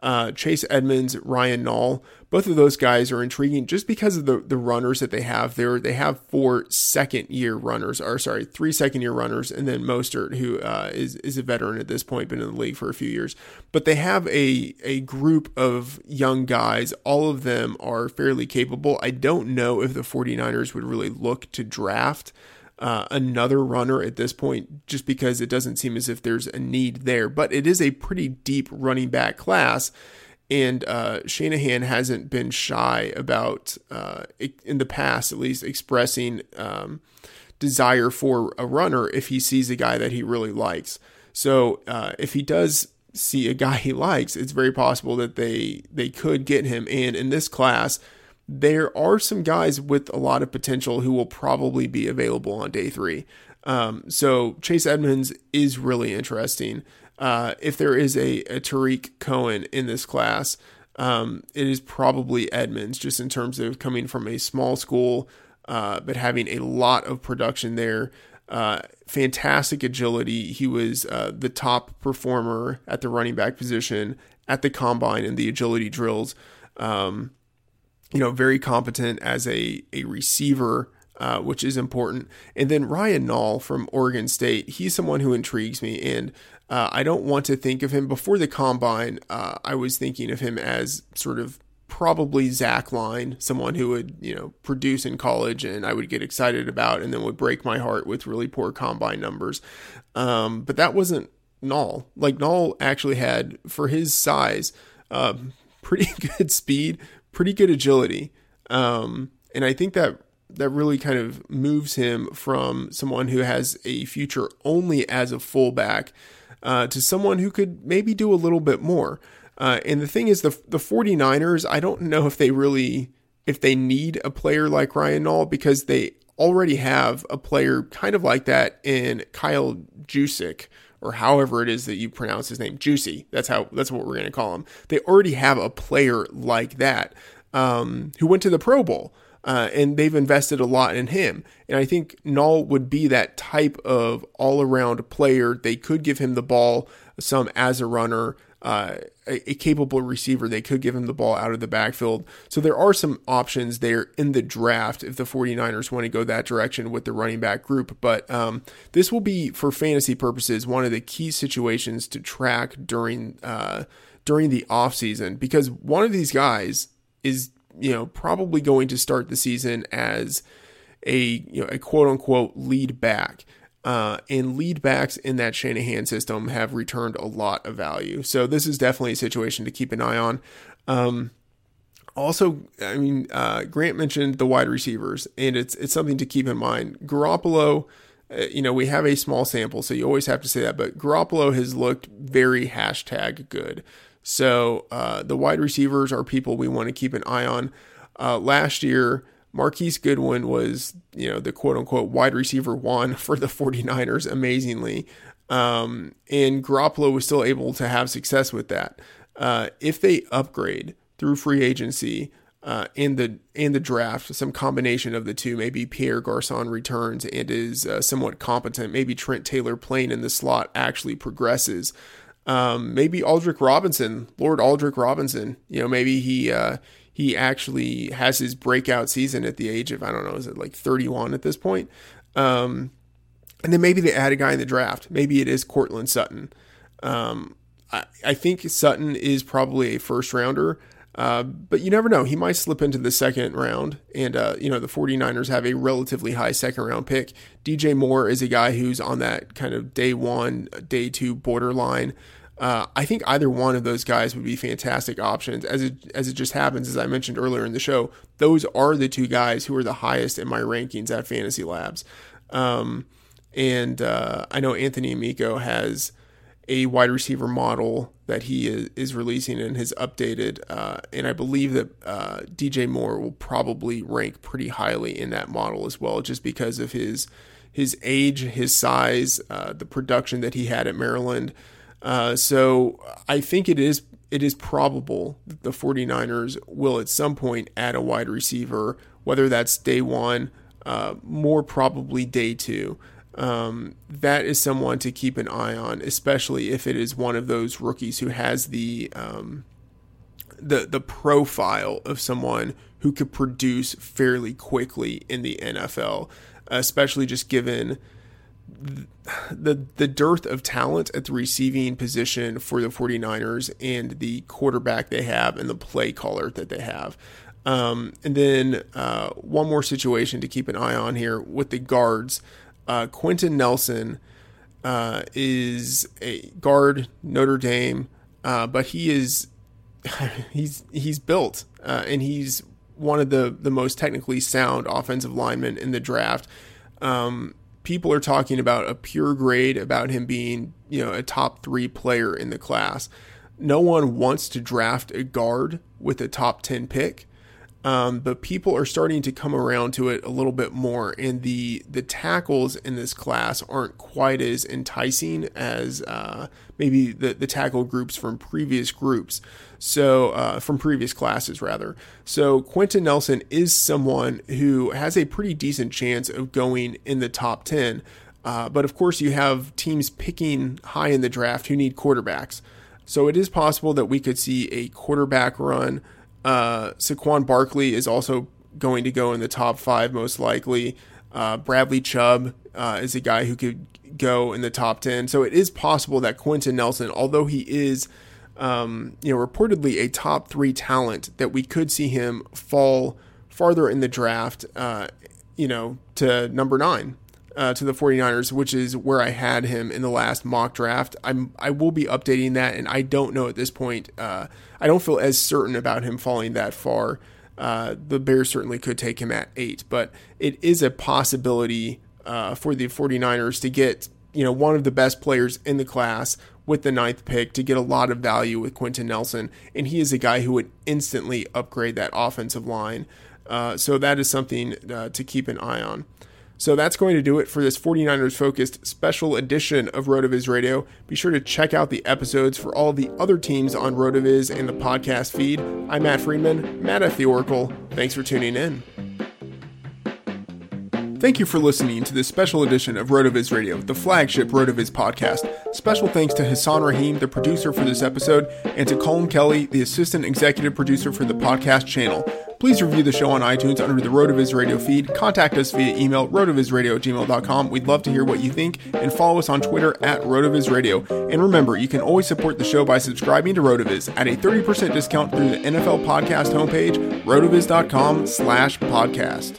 uh, Chase Edmonds, Ryan Nall. Both of those guys are intriguing just because of the, the runners that they have. There, they have four second year runners, or sorry, three second year runners, and then Mostert, who uh, is is a veteran at this point, been in the league for a few years. But they have a a group of young guys. All of them are fairly capable. I don't know if the 49ers would really look to draft uh, another runner at this point, just because it doesn't seem as if there's a need there. But it is a pretty deep running back class. And uh, Shanahan hasn't been shy about, uh, in the past at least, expressing um, desire for a runner if he sees a guy that he really likes. So uh, if he does see a guy he likes, it's very possible that they they could get him. And in this class, there are some guys with a lot of potential who will probably be available on day three. Um, so Chase Edmonds is really interesting. Uh, if there is a, a Tarik Cohen in this class, um, it is probably Edmonds, just in terms of coming from a small school, uh, but having a lot of production there. Uh, fantastic agility. He was uh, the top performer at the running back position at the combine and the agility drills. Um, you know, very competent as a, a receiver, uh, which is important. And then Ryan Nall from Oregon State, he's someone who intrigues me. And uh, I don't want to think of him before the combine. Uh, I was thinking of him as sort of probably Zach Line, someone who would, you know, produce in college and I would get excited about and then would break my heart with really poor combine numbers. Um, but that wasn't Nall. Like Nall actually had, for his size, um, pretty good speed, pretty good agility. Um, and I think that that really kind of moves him from someone who has a future only as a fullback uh, to someone who could maybe do a little bit more. Uh, and the thing is, the the 49ers, I don't know if they really if they need a player like Ryan Nall because they already have a player kind of like that in Kyle Juszczyk or however it is that you pronounce his name, Juicy. That's how that's what we're going to call him. They already have a player like that um, who went to the Pro Bowl. Uh, and they've invested a lot in him. And I think Nall would be that type of all around player. They could give him the ball some as a runner, uh, a, a, capable receiver. They could give him the ball out of the backfield. So there are some options there in the draft if the 49ers want to go that direction with the running back group. But um, this will be, for fantasy purposes, one of the key situations to track during uh, during the offseason because one of these guys is you know probably going to start the season as a you know a quote unquote lead back. Uh, and lead backs in that Shanahan system have returned a lot of value. So this is definitely a situation to keep an eye on. Um, also, I mean, uh, Grant mentioned the wide receivers, and it's it's something to keep in mind. Garoppolo, uh, you know, we have a small sample, so you always have to say that, but Garoppolo has looked very hashtag good. So uh, the wide receivers are people we want to keep an eye on. Uh, last year, Marquise Goodwin was, you know, the quote unquote wide receiver one for the 49ers amazingly. Um, and Garoppolo was still able to have success with that. Uh, if they upgrade through free agency uh, and the and the draft, some combination of the two, maybe Pierre Garcon returns and is uh, somewhat competent. Maybe Trent Taylor playing in the slot actually progresses. Um, maybe Aldrick Robinson, Lord Aldrick Robinson. You know, maybe he uh, he actually has his breakout season at the age of I don't know, is it like 31 at this point? Um, and then maybe they add a guy in the draft. Maybe it is Courtland Sutton. Um, I, I think Sutton is probably a first rounder. Uh, but you never know. He might slip into the second round. And, uh, you know, the 49ers have a relatively high second round pick. DJ Moore is a guy who's on that kind of day one, day two borderline. Uh, I think either one of those guys would be fantastic options. As it as it just happens, as I mentioned earlier in the show, those are the two guys who are the highest in my rankings at Fantasy Labs. Um, and uh, I know Anthony Amico has a wide receiver model that he is, is releasing and has updated. Uh, and I believe that uh, DJ Moore will probably rank pretty highly in that model as well, just because of his his age, his size, uh, the production that he had at Maryland. Uh, so I think it is it is probable that the 49ers will at some point add a wide receiver, whether that's day one, uh, more probably day two. Um, that is someone to keep an eye on, especially if it is one of those rookies who has the um, the the profile of someone who could produce fairly quickly in the NFL, especially just given the the dearth of talent at the receiving position for the 49ers and the quarterback they have and the play caller that they have. Um, and then uh, one more situation to keep an eye on here with the guards. Uh, Quenton Nelson uh, is a guard Notre Dame, uh, but he is he's he's built uh, and he's one of the the most technically sound offensive linemen in the draft. Um, people are talking about a pure grade about him being you know a top three player in the class. No one wants to draft a guard with a top ten pick. Um, but people are starting to come around to it a little bit more, and the the tackles in this class aren't quite as enticing as uh, maybe the the tackle groups from previous groups. So uh, from previous classes rather. So Quenton Nelson is someone who has a pretty decent chance of going in the top ten. Uh, but of course, you have teams picking high in the draft who need quarterbacks. So it is possible that we could see a quarterback run. Uh, Saquon Barkley is also going to go in the top five, most likely. Uh, Bradley Chubb uh, is a guy who could go in the top 10. So it is possible that Quenton Nelson, although he is, um, you know, reportedly a top three talent, that we could see him fall farther in the draft, uh, you know, to number nine. Uh, to the 49ers, which is where I had him in the last mock draft. I'm I will be updating that, and I don't know at this point uh, I don't feel as certain about him falling that far. Uh, the Bears certainly could take him at eight, but it is a possibility uh, for the 49ers to get you know one of the best players in the class with the ninth pick to get a lot of value with Quenton Nelson, and he is a guy who would instantly upgrade that offensive line. Uh, so that is something uh, to keep an eye on. So that's going to do it for this 49ers focused special edition of RotoViz Radio. Be sure to check out the episodes for all the other teams on RotoViz and the podcast feed. I'm Matt Freedman, Matt at the Oracle. Thanks for tuning in. Thank you for listening to this special edition of RotoViz Radio, the flagship RotoViz podcast. Special thanks to Hassan Rahim, the producer for this episode, and to Colin Kelly, the assistant executive producer for the podcast channel. Please review the show on iTunes under the RotoViz Radio feed. Contact us via email, rotovizradio at gmail.com. We'd love to hear what you think, and follow us on Twitter at RotoViz Radio. And remember, you can always support the show by subscribing to RotoViz at a 30% discount through the NFL Podcast homepage, rotoviz.com slash podcast.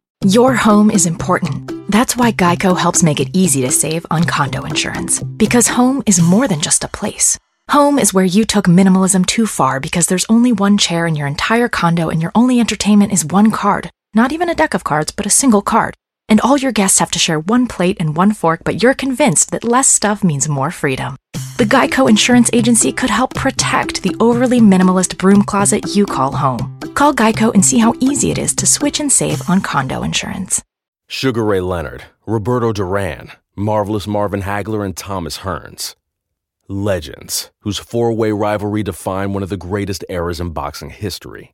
Your home is important. That's why Geico helps make it easy to save on condo insurance. Because home is more than just a place. Home is where you took minimalism too far because there's only one chair in your entire condo and your only entertainment is one card. Not even a deck of cards, but a single card. And all your guests have to share one plate and one fork, but you're convinced that less stuff means more freedom. The Geico Insurance Agency could help protect the overly minimalist broom closet you call home. Call Geico and see how easy it is to switch and save on condo insurance. Sugar Ray Leonard, Roberto Duran, Marvelous Marvin Hagler, and Thomas Hearns. Legends, whose four way rivalry defined one of the greatest eras in boxing history.